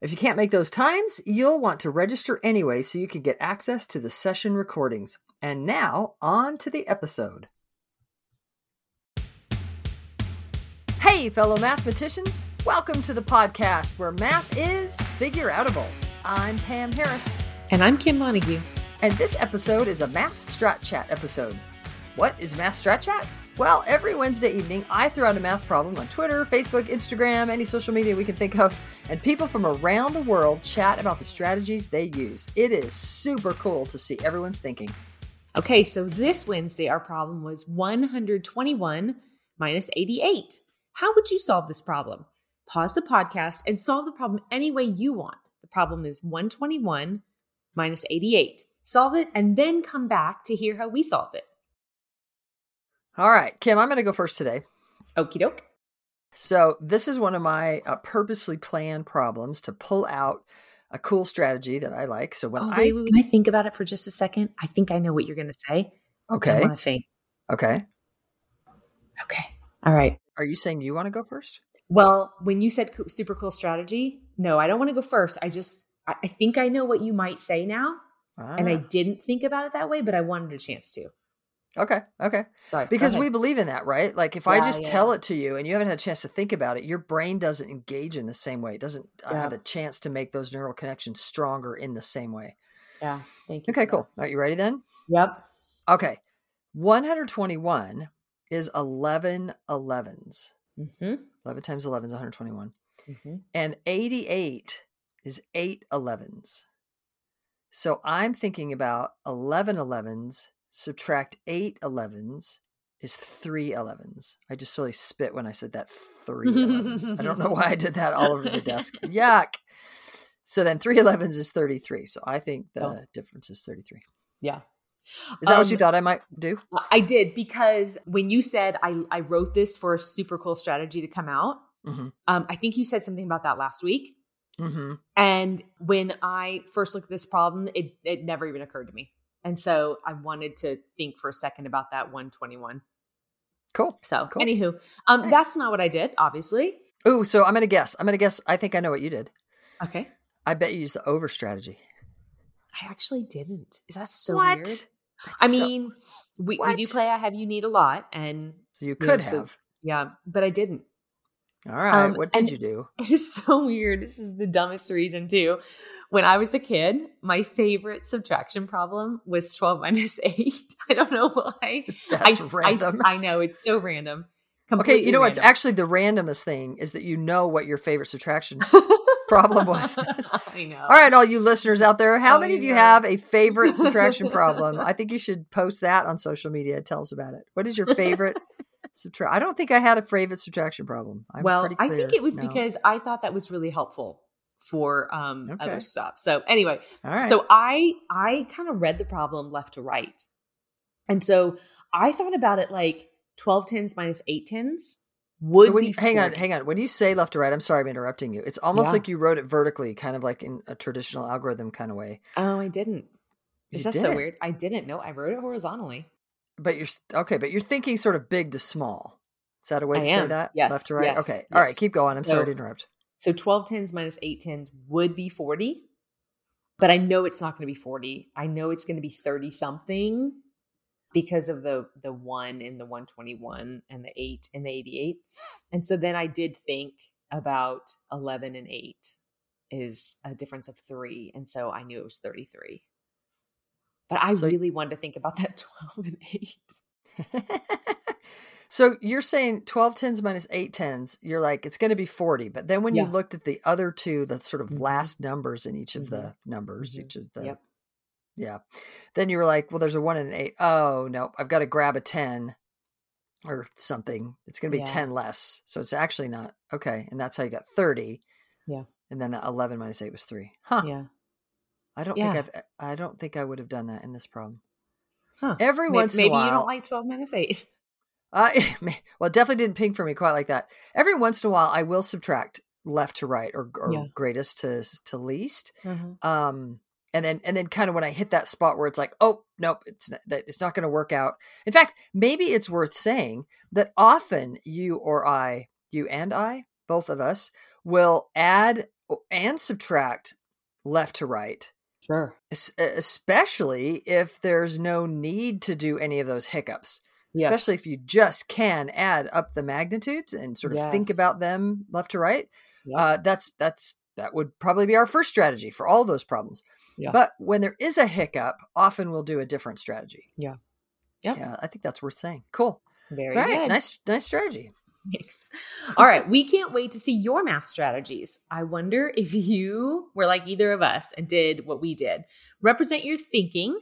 If you can't make those times, you'll want to register anyway so you can get access to the session recordings. And now, on to the episode. Hey, fellow mathematicians! Welcome to the podcast where math is figure outable. I'm Pam Harris. And I'm Kim Montague. And this episode is a Math Strat Chat episode. What is Math Strat Chat? Well, every Wednesday evening, I throw out a math problem on Twitter, Facebook, Instagram, any social media we can think of, and people from around the world chat about the strategies they use. It is super cool to see everyone's thinking. Okay, so this Wednesday, our problem was 121 minus 88. How would you solve this problem? Pause the podcast and solve the problem any way you want. The problem is 121 minus 88. Solve it and then come back to hear how we solved it. All right, Kim, I'm going to go first today. Okie doke. So, this is one of my uh, purposely planned problems to pull out a cool strategy that I like. So, when oh, I. Wait, wait, Can I think about it for just a second? I think I know what you're going to say. Okay. I want to think. Okay. Okay. All right. Are you saying you want to go first? Well, when you said super cool strategy, no, I don't want to go first. I just, I think I know what you might say now. Ah. And I ah. didn't think about it that way, but I wanted a chance to. Okay. Okay. Sorry. Because we believe in that, right? Like if yeah, I just yeah. tell it to you and you haven't had a chance to think about it, your brain doesn't engage in the same way. It doesn't uh, yeah. have a chance to make those neural connections stronger in the same way. Yeah. Thank you. Okay, cool. Are you ready then? Yep. Okay. 121 is 11 11s. Mm-hmm. 11 times 11 is 121. Mm-hmm. And 88 is 8 11s. So I'm thinking about 11 11s subtract eight 11s is three 11s. I just really spit when I said that three 11s. I don't know why I did that all over the desk. Yuck. So then three 11s is 33. So I think the oh. difference is 33. Yeah. Is that um, what you um, thought I might do? I did because when you said I, I wrote this for a super cool strategy to come out, mm-hmm. um, I think you said something about that last week. Mm-hmm. And when I first looked at this problem, it, it never even occurred to me. And so I wanted to think for a second about that 121. Cool. So, cool. anywho, um, nice. that's not what I did, obviously. Oh, so I'm going to guess. I'm going to guess. I think I know what you did. Okay. I bet you used the over strategy. I actually didn't. Is that so what? weird? That's I mean, so, we, we do play I Have You Need a Lot. And so you could you know, have. So, yeah, but I didn't. All right. Um, what did you do? It's so weird. This is the dumbest reason, too. When I was a kid, my favorite subtraction problem was 12 minus 8. I don't know why. That's I, random. I, I know. It's so random. Okay. You know what's actually the randomest thing is that you know what your favorite subtraction problem was. I know. All right, all you listeners out there, how many of you have a favorite subtraction problem? I think you should post that on social media. Tell us about it. What is your favorite subtract. I don't think I had a favorite subtraction problem. I'm well, I think it was no. because I thought that was really helpful for um okay. other stuff. So anyway, so I I kind of read the problem left to right. And so I thought about it like 12 tens minus 8 tens would so when you, hang on, hang on. When you say left to right, I'm sorry I'm interrupting you. It's almost yeah. like you wrote it vertically, kind of like in a traditional algorithm kind of way. Oh, I didn't. Is you that didn't. so weird? I didn't know. I wrote it horizontally. But you're okay, but you're thinking sort of big to small. Is that a way I to am. say that? Yes. Left to right? Yes. Okay. Yes. All right, keep going. I'm so, sorry to interrupt. So 12 tens minus 8 tens would be 40. But I know it's not going to be 40. I know it's going to be 30 something because of the the 1 in the 121 and the 8 in the 88. And so then I did think about 11 and 8 is a difference of 3 and so I knew it was 33. But I so, really wanted to think about that 12 and 8. so you're saying 12 tens minus 8 tens, you're like, it's going to be 40. But then when yeah. you looked at the other two, the sort of mm-hmm. last numbers in each of mm-hmm. the numbers, mm-hmm. each of the. Yep. Yeah. Then you were like, well, there's a one and an eight. Oh, no, I've got to grab a 10 or something. It's going to be yeah. 10 less. So it's actually not. Okay. And that's how you got 30. Yeah. And then 11 minus 8 was 3. Huh. Yeah. I don't Yeah. think I've I don't think I would have done that in this problem. Huh. Every May- once in a while maybe you don't like 12 minus 8. Uh, well, definitely didn't ping for me quite like that. Every once in a while, I will subtract left to right or, or Yeah. greatest to to least. Mhm. Um, and then and then kind of when I hit that spot where it's like, oh nope, it's not, that it's not going to work out. In fact, maybe it's worth saying that often you or I, you and I, both of us, will add and subtract left to right Sure. es- especially if there's no need to do any of those hiccups Yeah. especially if you just can add up the magnitudes and sort of think about them left to right uh, that's that's that would probably be our first strategy for all those problems Yeah. but when there is a hiccup often we'll do a different strategy Yeah. Yep. yeah i think that's worth saying cool Very all right good. nice nice strategy Thanks. All right. We can't wait to see your math strategies. I wonder if you were like either of us and did what we did. Represent your thinking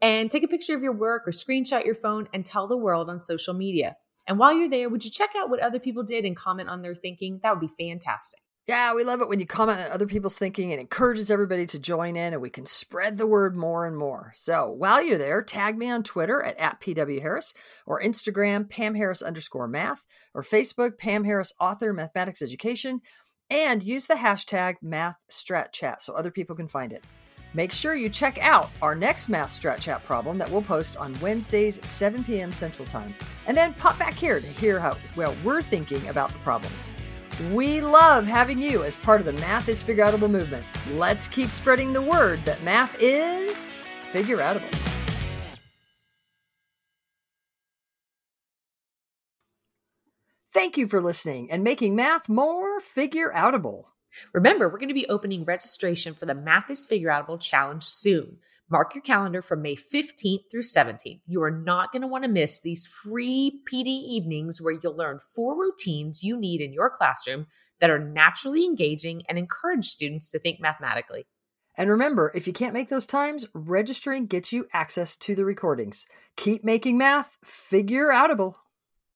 and take a picture of your work or screenshot your phone and tell the world on social media. And while you're there, would you check out what other people did and comment on their thinking? That would be fantastic. Yeah, we love it when you comment on other people's thinking. It encourages everybody to join in and we can spread the word more and more. So while you're there, tag me on Twitter at, at PW Harris or Instagram, Pam Harris underscore math, or Facebook, Pam Harris author, mathematics education, and use the hashtag math strat chat so other people can find it. Make sure you check out our next Math Strat Chat problem that we'll post on Wednesdays at 7 p.m. Central Time. And then pop back here to hear how well we're thinking about the problem. We love having you as part of the Math is Figure movement. Let's keep spreading the word that math is figure. Thank you for listening and making math more figure. Remember, we're going to be opening registration for the Math is Figure Challenge soon. Mark your calendar from May 15th through 17th. You are not going to want to miss these free PD evenings where you'll learn four routines you need in your classroom that are naturally engaging and encourage students to think mathematically. And remember, if you can't make those times, registering gets you access to the recordings. Keep making math figure outable.